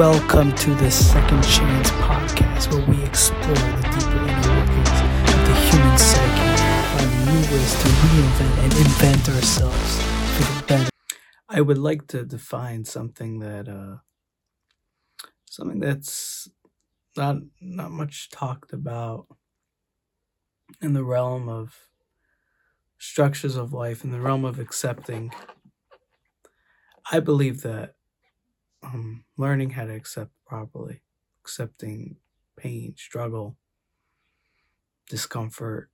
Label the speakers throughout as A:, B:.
A: Welcome to the Second Chance podcast, where we explore the deeper inner workings of the human psyche, find new ways to reinvent and invent ourselves for the better. I would like to define something that, uh, something that's not not much talked about in the realm of structures of life, in the realm of accepting. I believe that um, learning how to accept properly, accepting pain, struggle, discomfort,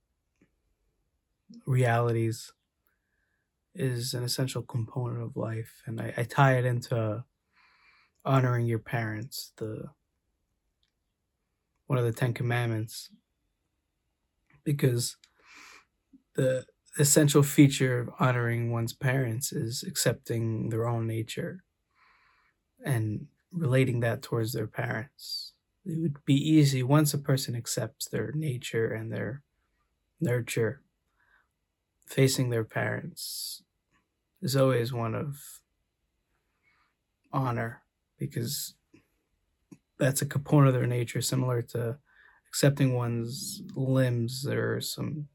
A: realities is an essential component of life. And I, I tie it into honoring your parents, the one of the Ten Commandments, because the essential feature of honoring one's parents is accepting their own nature and relating that towards their parents. It would be easy once a person accepts their nature and their nurture, facing their parents is always one of honor because that's a component of their nature similar to accepting one's limbs. Or some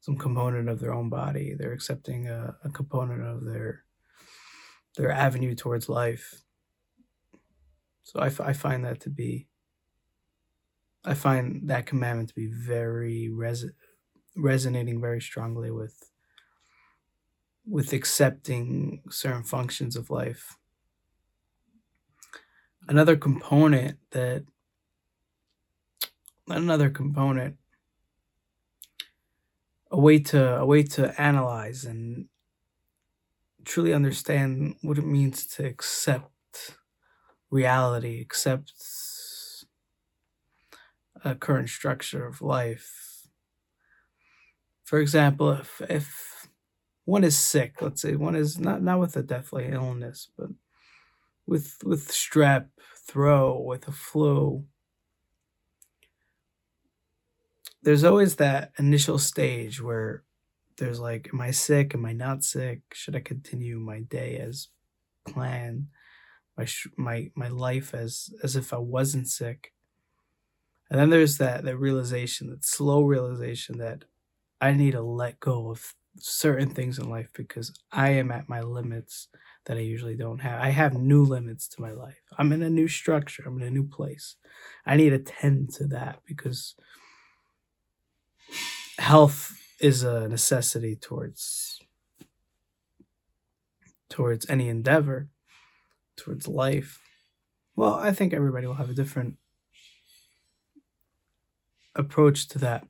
A: some component of their own body. They're accepting a, a component of their their avenue towards life. So I, f- I find that to be i find that commandment to be very res- resonating very strongly with with accepting certain functions of life. Another component that another component a way to a way to analyze and truly understand what it means to accept reality accept a current structure of life. For example if if one is sick let's say one is not not with a deathly illness but with with strep throat with a flu there's always that initial stage where there's like am i sick? Am i not sick? Should i continue my day as planned? My sh- my my life as as if i wasn't sick. And then there's that that realization that slow realization that i need to let go of certain things in life because i am at my limits that i usually don't have. I have new limits to my life. I'm in a new structure. I'm in a new place. I need to tend to that because health is a necessity towards towards any endeavor towards life. Well i think everybody will have a different approach to that.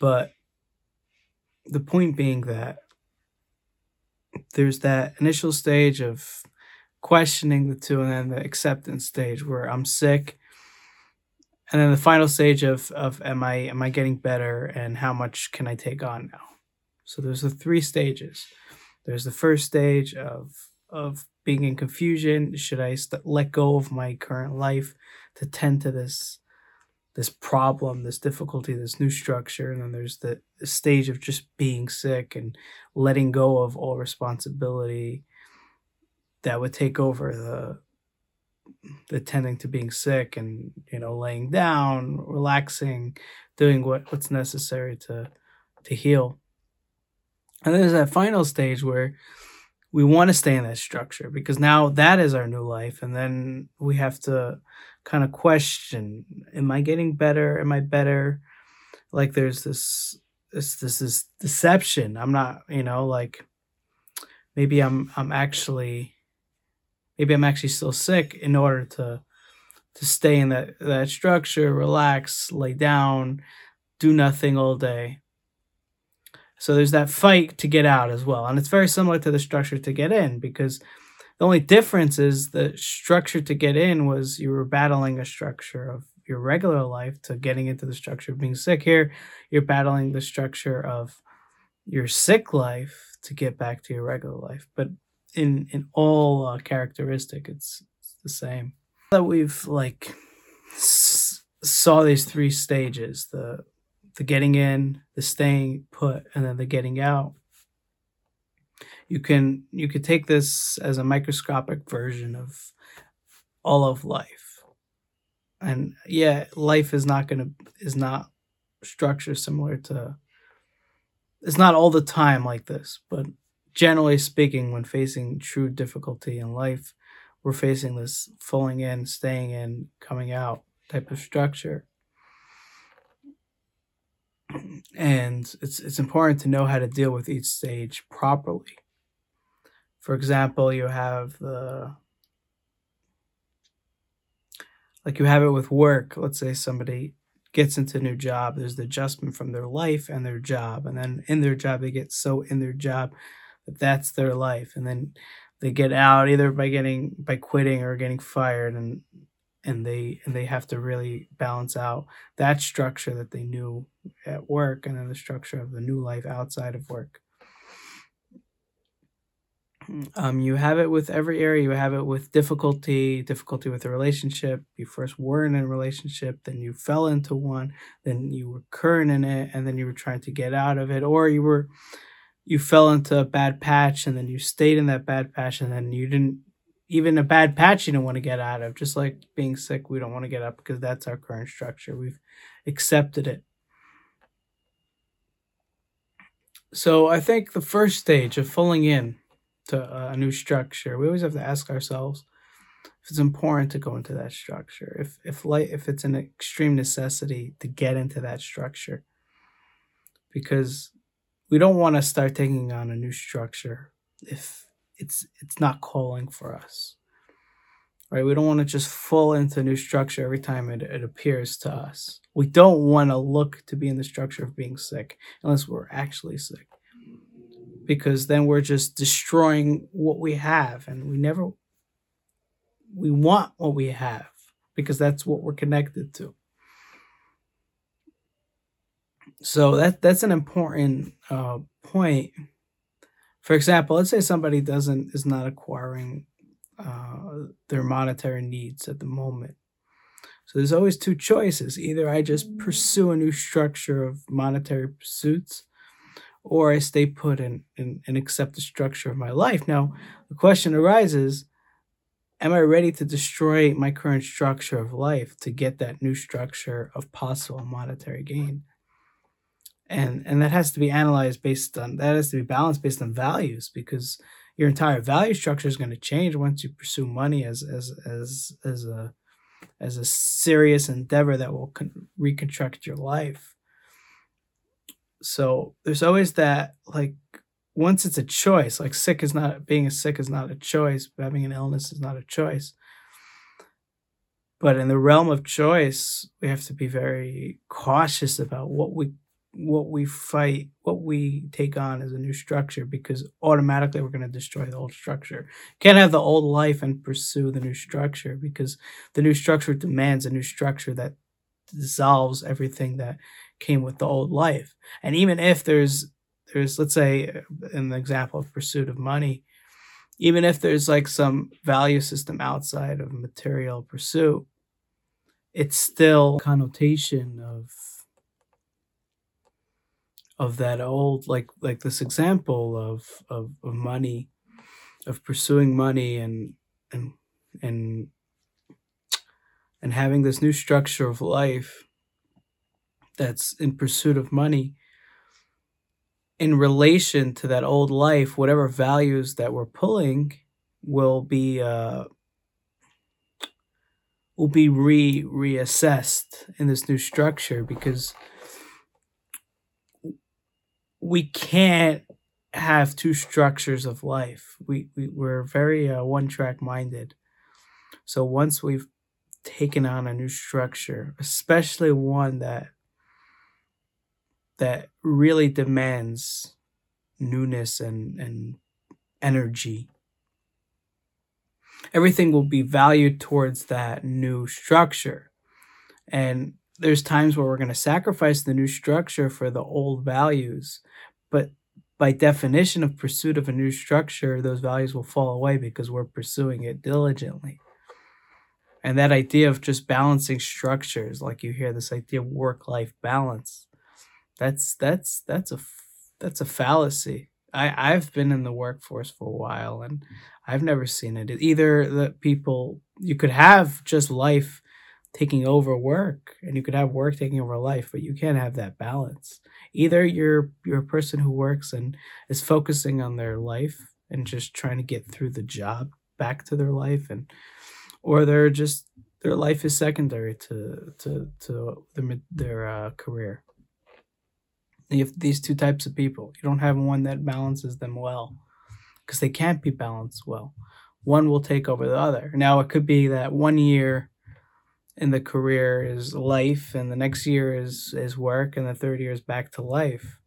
A: But the point being that there's that initial stage of questioning the two and then the acceptance stage where i'm sick and then the final stage of of am i am i getting better and how much can i take on now? So there's the three stages. There's the first stage of of being in confusion. Should i st- let go of my current life to tend to this this problem this difficulty this new structure? And then there's the, the stage of just being sick and letting go of all responsibility that would take over the the tending to being sick and you know laying down relaxing doing what what's necessary to to heal. And then there's that final stage where we want to stay in that structure because now that is our new life and then we have to kind of question am i getting better? Am i better? Like there's this this this is deception. I'm not you know like maybe i'm i'm actually maybe I'm actually still sick in order to to stay in that that structure, relax, lay down, do nothing all day. So there's that fight to get out as well. And it's very similar to the structure to get in because the only difference is the structure to get in was you were battling a structure of your regular life to getting into the structure of being sick. Here, you're battling the structure of your sick life to get back to your regular life. But in in all uh, characteristic it's, it's the same. That we've like s- saw these three stages the the getting in the staying put and then the getting out you can you could take this as a microscopic version of all of life. And yeah life is not gonna is not structure similar to it's not all the time like this but generally speaking when facing true difficulty in life we're facing this falling in staying in coming out type of structure. And it's it's important to know how to deal with each stage properly. For example you have the like you have it with work. Let's say somebody gets into a new job there's the adjustment from their life and their job and then in their job they get so in their job that that's their life. And then they get out either by getting by quitting or getting fired and and they and they have to really balance out that structure that they knew at work and then the structure of the new life outside of work. Um, you have it with every area. You have it with difficulty difficulty with a relationship. You first were in a relationship then you fell into one then you were current in it and then you were trying to get out of it or you were you fell into a bad patch and then you stayed in that bad patch and then you didn't even a bad patch you don't want to get out of just like being sick we don't want to get up because that's our current structure. We've accepted it. So i think the first stage of falling in to a new structure we always have to ask ourselves if it's important to go into that structure if if light if it's an extreme necessity to get into that structure. Because we don't want to start taking on a new structure if it's it's not calling for us right? We don't want to just fall into a new structure every time it, it appears to us. We don't want to look to be in the structure of being sick unless we're actually sick because then we're just destroying what we have and we never we want what we have because that's what we're connected to so that that's an important uh, point for example, let's say somebody doesn't is not acquiring uh, their monetary needs at the moment. So there's always two choices. Either I just pursue a new structure of monetary pursuits, or I stay put and, and, and accept the structure of my life. Now, the question arises Am I ready to destroy my current structure of life to get that new structure of possible monetary gain? And and that has to be analyzed based on that has to be balanced based on values because your entire value structure is going to change once you pursue money as as as as a as a serious endeavor that will con- reconstruct your life. So there's always that like once it's a choice like sick is not being a sick is not a choice having an illness is not a choice. But in the realm of choice we have to be very cautious about what we what we fight, what we take on as a new structure because automatically we're going to destroy the old structure. Can't have the old life and pursue the new structure because the new structure demands a new structure that dissolves everything that came with the old life. And even if there's there's let's say an example of pursuit of money, even if there's like some value system outside of material pursuit, it's still connotation of of that old like like this example of of, of money of pursuing money and and and and having this new structure of life that's in pursuit of money in relation to that old life whatever values that we're pulling will be uh will be re reassessed in this new structure because we can't have two structures of life. We, we we're very uh, one track minded. So once we've taken on a new structure, especially one that that really demands newness and and energy, everything will be valued towards that new structure. And there's times where we're going to sacrifice the new structure for the old values but by definition of pursuit of a new structure those values will fall away because we're pursuing it diligently and that idea of just balancing structures like you hear this idea of work life balance that's that's that's a that's a fallacy I I've been in the workforce for a while and I've never seen it. Either that people you could have just life taking over work and you could have work taking over life, but you can't have that balance. Either you're you're a person who works and is focusing on their life and just trying to get through the job back to their life and or they're just their life is secondary to to to their their uh, career. You have these two types of people. You don't have one that balances them well because they can't be balanced well. One will take over the other. Now, it could be that one year in the career is life, and the next year is, is work, and the third year is back to life.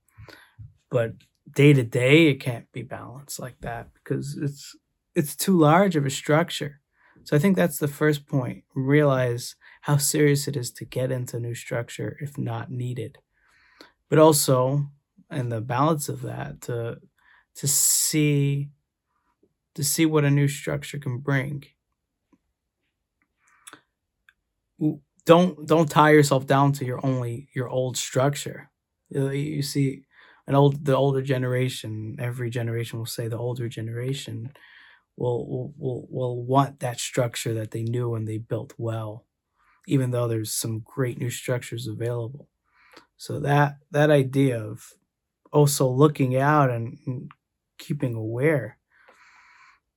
A: But day to day, it can't be balanced like that because it's it's too large of a structure. So I think that's the first point. Realize how serious it is to get into new structure if not needed but also and the balance of that to to see to see what a new structure can bring don't don't tie yourself down to your only your old structure. You see an old the older generation every generation will say the older generation will will will, want that structure that they knew and they built well even though there's some great new structures available. So that that idea of also looking out and, and keeping aware,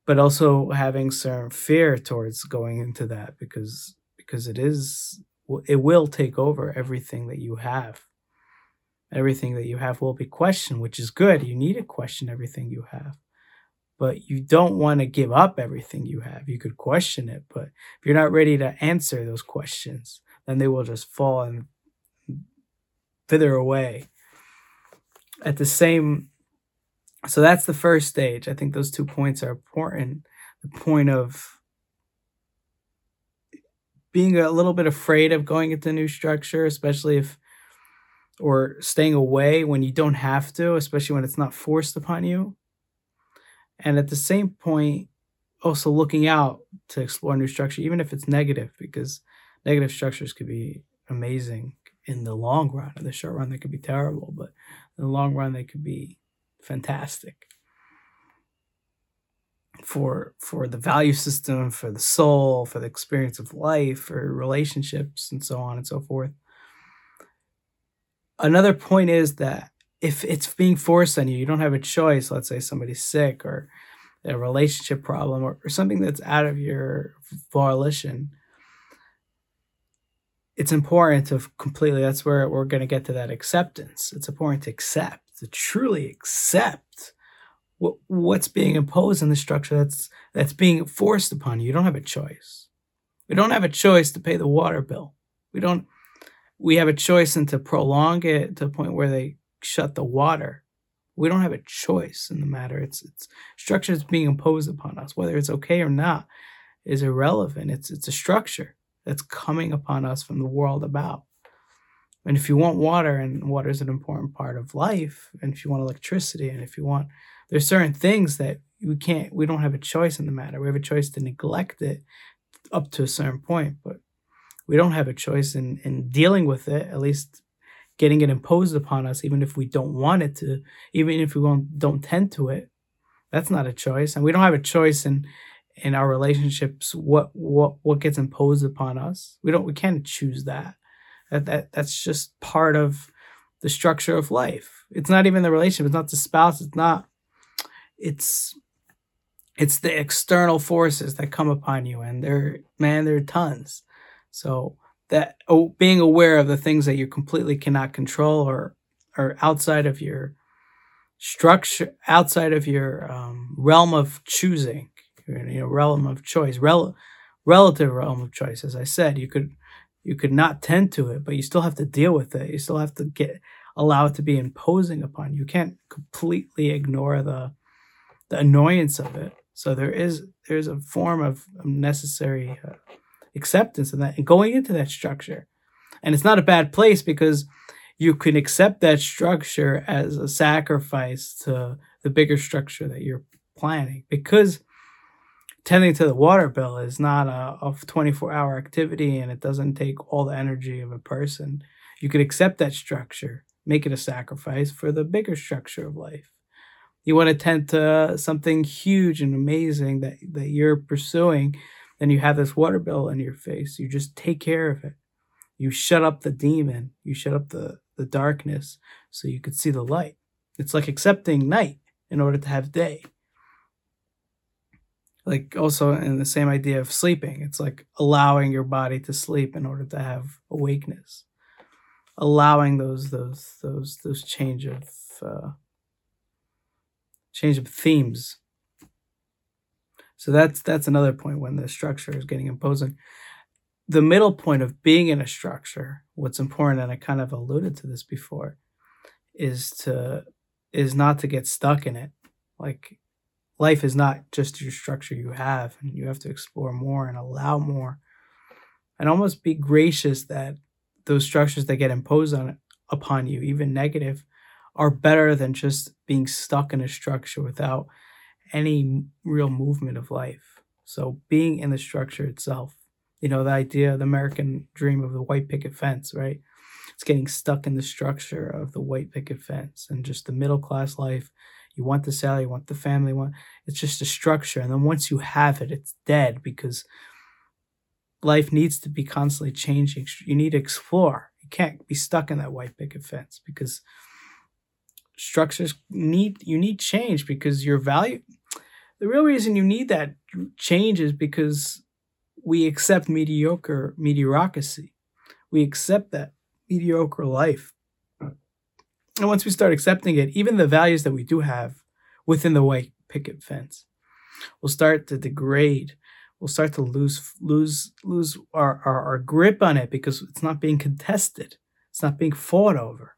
A: but also having some fear towards going into that because because it is it will take over everything that you have. Everything that you have will be questioned, which is good. You need to question everything you have but you don't want to give up everything you have. You could question it, but if you're not ready to answer those questions, then they will just fall and further away. At the same, so that's the first stage. I think those two points are important. The point of being a little bit afraid of going into new structure, especially if, or staying away when you don't have to, especially when it's not forced upon you. And at the same point, also looking out to explore new structure, even if it's negative, because negative structures could be amazing in the long run. In the short run, they could be terrible, but in the long run, they could be fantastic for for the value system, for the soul, for the experience of life, for relationships, and so on and so forth. Another point is that if it's being forced on you, you don't have a choice. Let's say somebody's sick or a relationship problem or, or something that's out of your volition it's important to completely that's where we're going to get to that acceptance it's important to accept to truly accept what's being imposed in the structure that's that's being forced upon you? You don't have a choice. We don't have a choice to pay the water bill. We don't we have a choice and to prolong it to a point where they shut the water. We don't have a choice in the matter. It's it's structure that's being imposed upon us. Whether it's okay or not is irrelevant. It's it's a structure that's coming upon us from the world about. And if you want water, and water is an important part of life, and if you want electricity, and if you want, there's certain things that we can't, we don't have a choice in the matter. We have a choice to neglect it up to a certain point, but we don't have a choice in, in dealing with it, at least getting it imposed upon us, even if we don't want it to, even if we don't, don't tend to it. That's not a choice. And we don't have a choice in in our relationships what what what gets imposed upon us we don't we can't choose that that, that that's just part of the structure of life it's not even the relationship it's not the spouse it's not it's it's the external forces that come upon you and they're man there are tons so that oh, being aware of the things that you completely cannot control or or outside of your structure outside of your um, realm of choosing you know realm of choice, rel- relative realm of choice. As I said, you could you could not tend to it, but you still have to deal with it. You still have to get allow it to be imposing upon you. You can't completely ignore the the annoyance of it. So there is there's a form of necessary uh, acceptance in that and going into that structure. And it's not a bad place because you can accept that structure as a sacrifice to the bigger structure that you're planning because tending to the water bill is not a, a 24 hour activity and it doesn't take all the energy of a person. You could accept that structure, make it a sacrifice for the bigger structure of life. You want to tend to something huge and amazing that, that you're pursuing, then you have this water bill in your face. You just take care of it. You shut up the demon. You shut up the, the darkness so you could see the light. It's like accepting night in order to have day. Like also in the same idea of sleeping, it's like allowing your body to sleep in order to have awakeness. Allowing those those those those change of uh, change of themes. So that's that's another point when the structure is getting imposing. The middle point of being in a structure, what's important, and I kind of alluded to this before, is to is not to get stuck in it. Like life is not just your structure you have, and you have to explore more and allow more, and almost be gracious that those structures that get imposed on upon you, even negative, are better than just being stuck in a structure without any real movement of life. So being in the structure itself, you know, the idea, of the American dream of the white picket fence, right? It's getting stuck in the structure of the white picket fence and just the middle class life. You want the salary, you want the family, want it's just a structure. And then once you have it, it's dead because life needs to be constantly changing. You need to explore. You can't be stuck in that white picket fence because structures need you need change because your value the real reason you need that change is because we accept mediocre mediocrity. We accept that mediocre life. And once we start accepting it even the values that we do have within the white picket fence will start to degrade. We'll start to lose lose lose our, our, our grip on it because it's not being contested. It's not being fought over.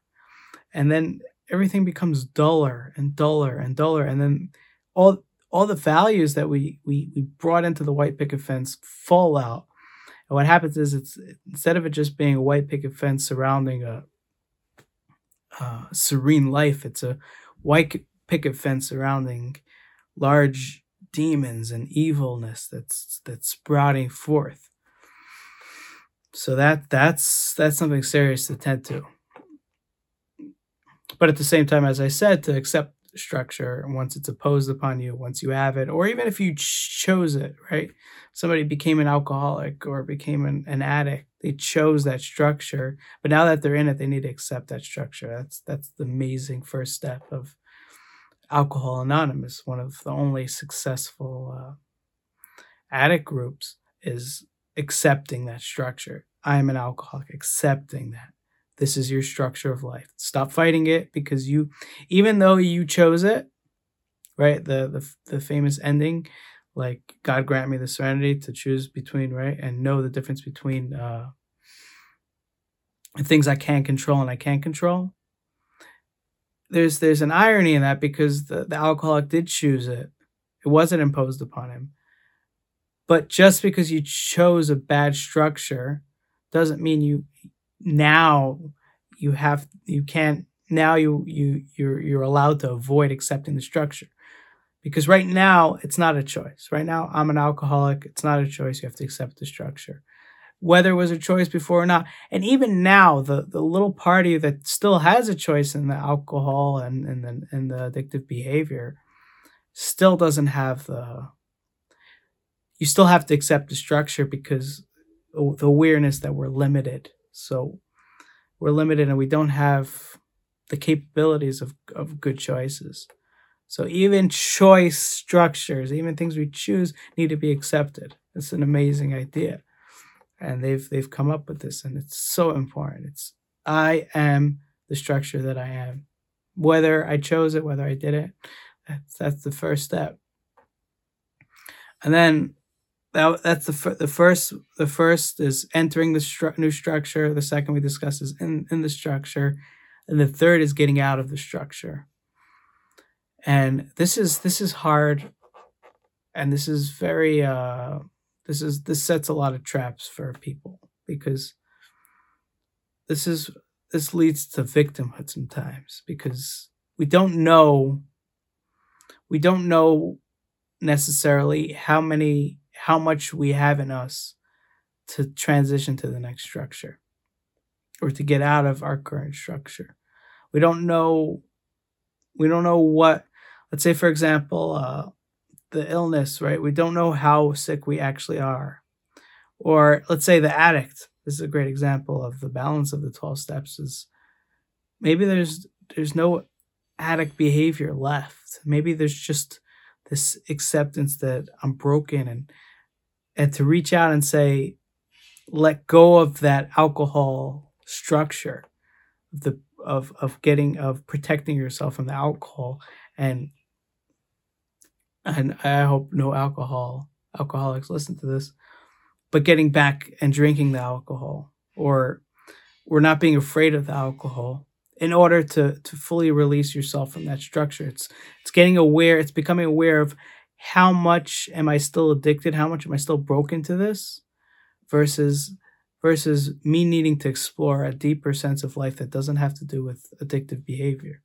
A: And then everything becomes duller and duller and duller. And then all all the values that we we, we brought into the white picket fence fall out. And what happens is it's instead of it just being a white picket fence surrounding a, a serene life it's a white picket fence surrounding large demons and evilness that's that's sprouting forth. So that that's that's something serious to tend to but at the same time, as I said, to accept structure once it's imposed upon you, once you have it, or even if you chose it, right? Somebody became an alcoholic or became an, an addict. They chose that structure, but now that they're in it, they need to accept that structure. That's that's the amazing first step of Alcohol Anonymous. One of the only successful uh, addict groups is accepting that structure. I am an alcoholic, accepting that. This is your structure of life. Stop fighting it because you, even though you chose it, right? The the the famous ending, like God grant me the serenity to choose between right and know the difference between uh, things I can control and I can't control. There's there's an irony in that because the, the alcoholic did choose it. It wasn't imposed upon him. But just because you chose a bad structure doesn't mean you now you have you can't now you you you're you're allowed to avoid accepting the structure. Because right now it's not a choice. Right now i'm an alcoholic. It's not a choice. You have to accept the structure. Whether it was a choice before or not. And even now the the little party that still has a choice in the alcohol and and the, and the addictive behavior still doesn't have the you still have to accept the structure because the awareness that we're limited so we're limited and we don't have the capabilities of, of good choices. So even choice structures, even things we choose, need to be accepted. It's an amazing idea. And they've they've come up with this and it's so important. It's I am the structure that I am. Whether I chose it, whether I did it, that's that's the first step. And then that that's the the first the first is entering the stru- new structure. The second we discuss is in in the structure, and the third is getting out of the structure. And this is this is hard, and this is very uh this is this sets a lot of traps for people because this is this leads to victimhood sometimes because we don't know we don't know necessarily how many how much we have in us to transition to the next structure or to get out of our current structure. We don't know we don't know what let's say, for example, uh, the illness, right? We don't know how sick we actually are. Or let's say the addict. This is a great example of the balance of the 12 steps is maybe there's there's no addict behavior left. Maybe there's just this acceptance that I'm broken and and to reach out and say let go of that alcohol structure the of of getting of protecting yourself from the alcohol and and I hope no alcohol alcoholics listen to this, but getting back and drinking the alcohol or we're not being afraid of the alcohol in order to to fully release yourself from that structure. It's it's getting aware, it's becoming aware of how much am I still addicted, how much am I still broken to this versus versus me needing to explore a deeper sense of life that doesn't have to do with addictive behavior.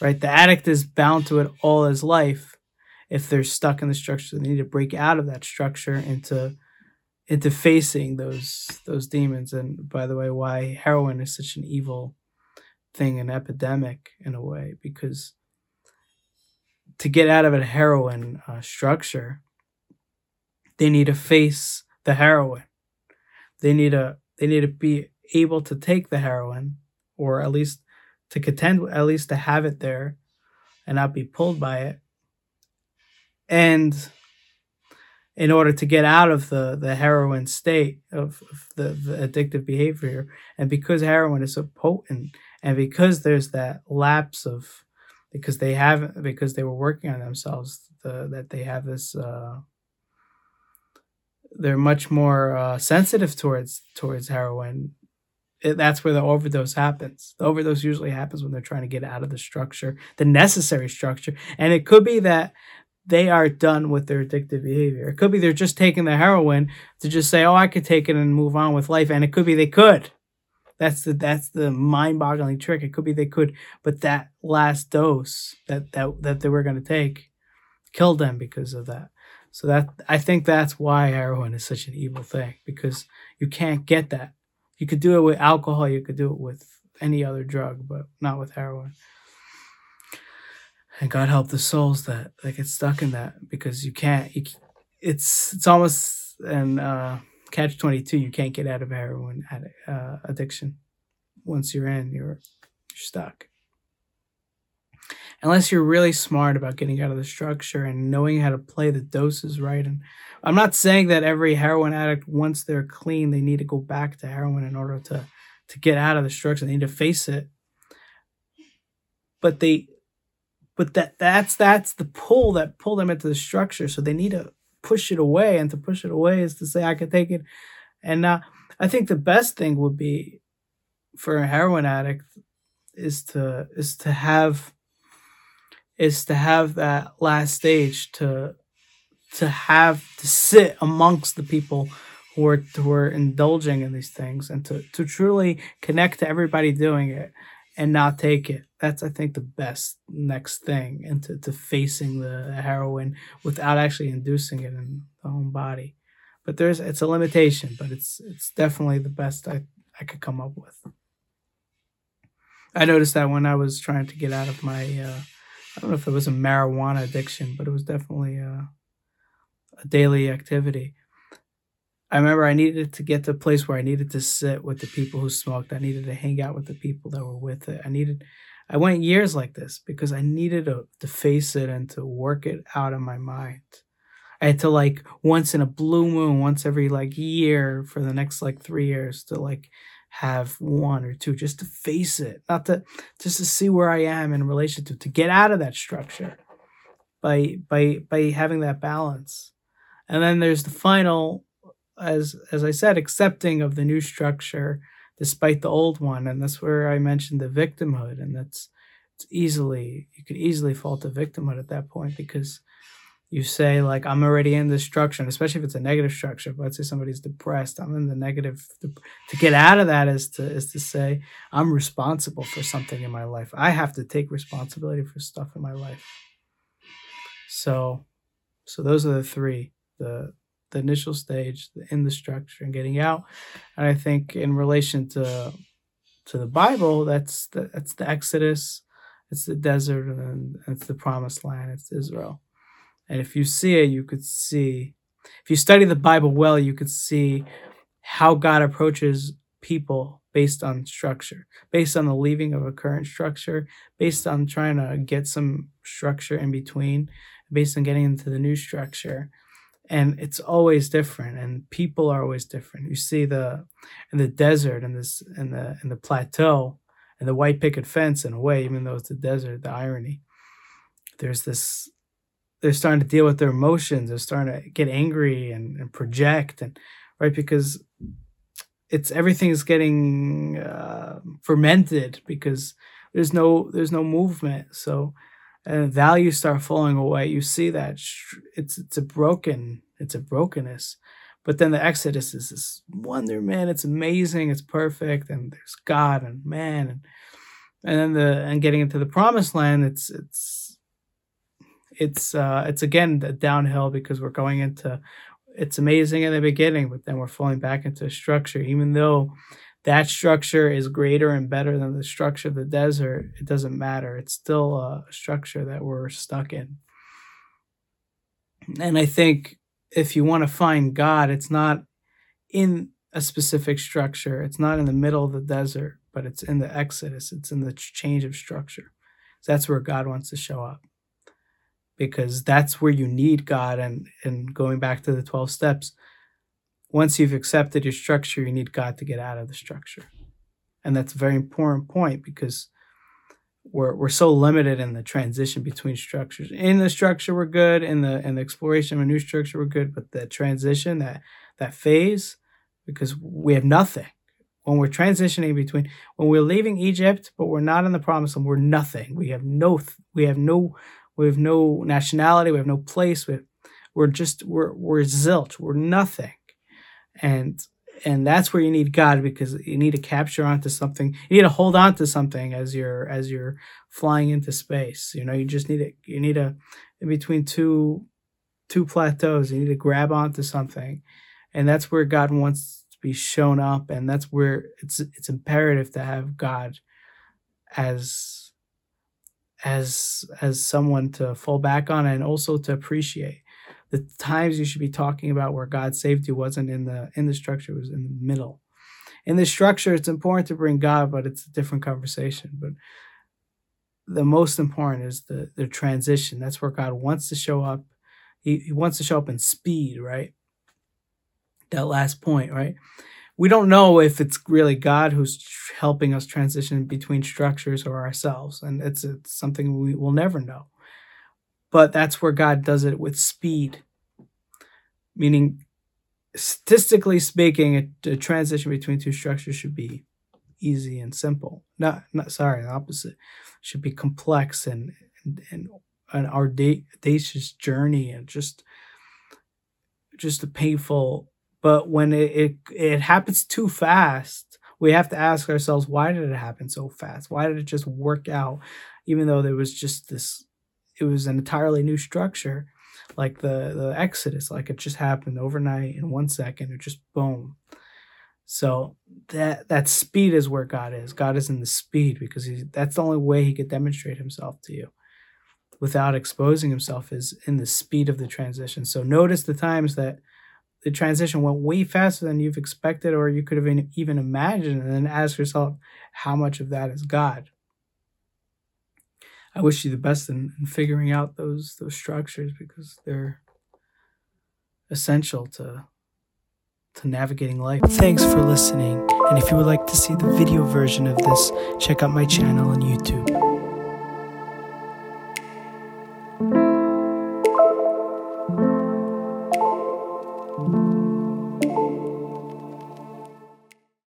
A: Right? The addict is bound to it all his life if they're stuck in the structure they need to break out of that structure into into facing those those demons and by the way why heroin is such an evil thing an epidemic in a way because to get out of a heroin uh, structure they need to face the heroin. They need to they need to be able to take the heroin or at least to contend at least to have it there and not be pulled by it. And in order to get out of the the heroin state of, of the, the addictive behavior and because heroin is so potent and because there's that lapse of because they have because they were working on themselves the, that they have this uh, they're much more uh, sensitive towards towards heroin it, that's where the overdose happens the overdose usually happens when they're trying to get out of the structure the necessary structure and it could be that they are done with their addictive behavior. It could be they're just taking the heroin to just say, "Oh, I could take it and move on with life," and it could be they could. That's the that's the mind-boggling trick. It could be they could, but that last dose that that that they were going to take killed them because of that. So that I think that's why heroin is such an evil thing because you can't get that. You could do it with alcohol, you could do it with any other drug, but not with heroin and God help the souls that that get stuck in that because you can't. You, it's it's almost an uh, catch twenty two. You can't get out of heroin uh, addiction. Once you're in, you're you're stuck. Unless you're really smart about getting out of the structure and knowing how to play the doses right. And I'm not saying that every heroin addict, once they're clean, they need to go back to heroin in order to to get out of the structure. They need to face it. But they but that that's that's the pull that pull them into the structure so they need to push it away and to push it away is to say i can take it and now i think the best thing would be for a heroin addict is to is to have is to have that last stage to to have to sit amongst the people who are who are indulging in these things and to to truly connect to everybody doing it and not take it. That's I think the best next thing into to facing the heroin without actually inducing it in the own body. But there's it's a limitation, but it's it's definitely the best I, I could come up with. I noticed that when I was trying to get out of my uh, I don't know if it was a marijuana addiction, but it was definitely a, a daily activity. I remember I needed to get to a place where I needed to sit with the people who smoked. I needed to hang out with the people that were with it. I needed, I went years like this because I needed to, to face it and to work it out of my mind. I had to like once in a blue moon, once every like year for the next like three years to like have one or two just to face it, not to just to see where I am in relation to to get out of that structure by by by having that balance. And then there's the final as as I said, accepting of the new structure despite the old one, and that's where I mentioned the victimhood, and that's it's easily you could easily fall to victimhood at that point because you say like I'm already in this structure, and especially if it's a negative structure. But let's say somebody's depressed, I'm in the negative. To get out of that is to is to say I'm responsible for something in my life. I have to take responsibility for stuff in my life. So, so those are the three: the the initial stage in the structure and getting out. And I think in relation to to the Bible, that's the, that's the Exodus, it's the desert, and it's the promised land. It's Israel. And if you see it, you could see. If you study the Bible well, you could see how God approaches people based on structure, based on the leaving of a current structure, based on trying to get some structure in between, based on getting into the new structure. And it's always different, and people are always different. You see the in the desert and this in the in the plateau and the white picket fence in a way, even though it's the desert, the irony. There's this they're starting to deal with their emotions, they're starting to get angry and, and project and right because it's everything is getting uh, fermented because there's no there's no movement so and values start falling away you see that it's it's a broken it's a brokenness but then the exodus is this wonder man it's amazing it's perfect and there's god and man and and then the and getting into the promised land it's it's it's uh it's again downhill because we're going into it's amazing in the beginning, but then we're falling back into structure. Even though that structure is greater and better than the structure of the desert, it doesn't matter. It's still a structure that we're stuck in. And I think if you want to find God, it's not in a specific structure, it's not in the middle of the desert, but it's in the exodus, it's in the change of structure. So that's where God wants to show up because that's where you need God. And, and going back to the 12 steps, once you've accepted your structure, you need God to get out of the structure. And that's a very important point because we're, we're so limited in the transition between structures. In the structure, we're good. In the in the exploration of a new structure, we're good. But the transition, that that phase, because we have nothing. When we're transitioning between when we're leaving Egypt, but we're not in the promised land, we're nothing. We have no we have no we have no nationality. We have no place. We we're just we're we're zilch. We're nothing, and and that's where you need God because you need to capture onto something. You need to hold on to something as you're as you're flying into space. You know, you just need to you need a in between two two plateaus. You need to grab onto something, and that's where God wants to be shown up, and that's where it's it's imperative to have God as as as someone to fall back on and also to appreciate the times you should be talking about where God saved you wasn't in the in the structure, was in the middle. In the structure, it's important to bring God, but it's a different conversation. But the most important is the the transition. That's where God wants to show up. He, he wants to show up in speed, right? That last point, right? we don't know if it's really God who's helping us transition between structures or ourselves, and it's, it's something we will never know. But that's where God does it with speed, meaning statistically speaking, a, a transition between two structures should be easy and simple. Not, not sorry, the opposite should be complex and and, and an audacious journey and just just a painful but when it, it it happens too fast, we have to ask ourselves, why did it happen so fast? Why did it just work out, even though there was just this, it was an entirely new structure, like the the Exodus, like it just happened overnight in one second, it just boom. So that that speed is where God is. God is in the speed because he, that's the only way He could demonstrate Himself to you without exposing Himself is in the speed of the transition. So notice the times that the transition went way faster than you've expected or you could have even imagined and then ask yourself how much of that is god i wish you the best in, in figuring out those those structures because they're essential to to navigating life. Thanks for listening. And if you would like to see the video version of this check out my channel on youtube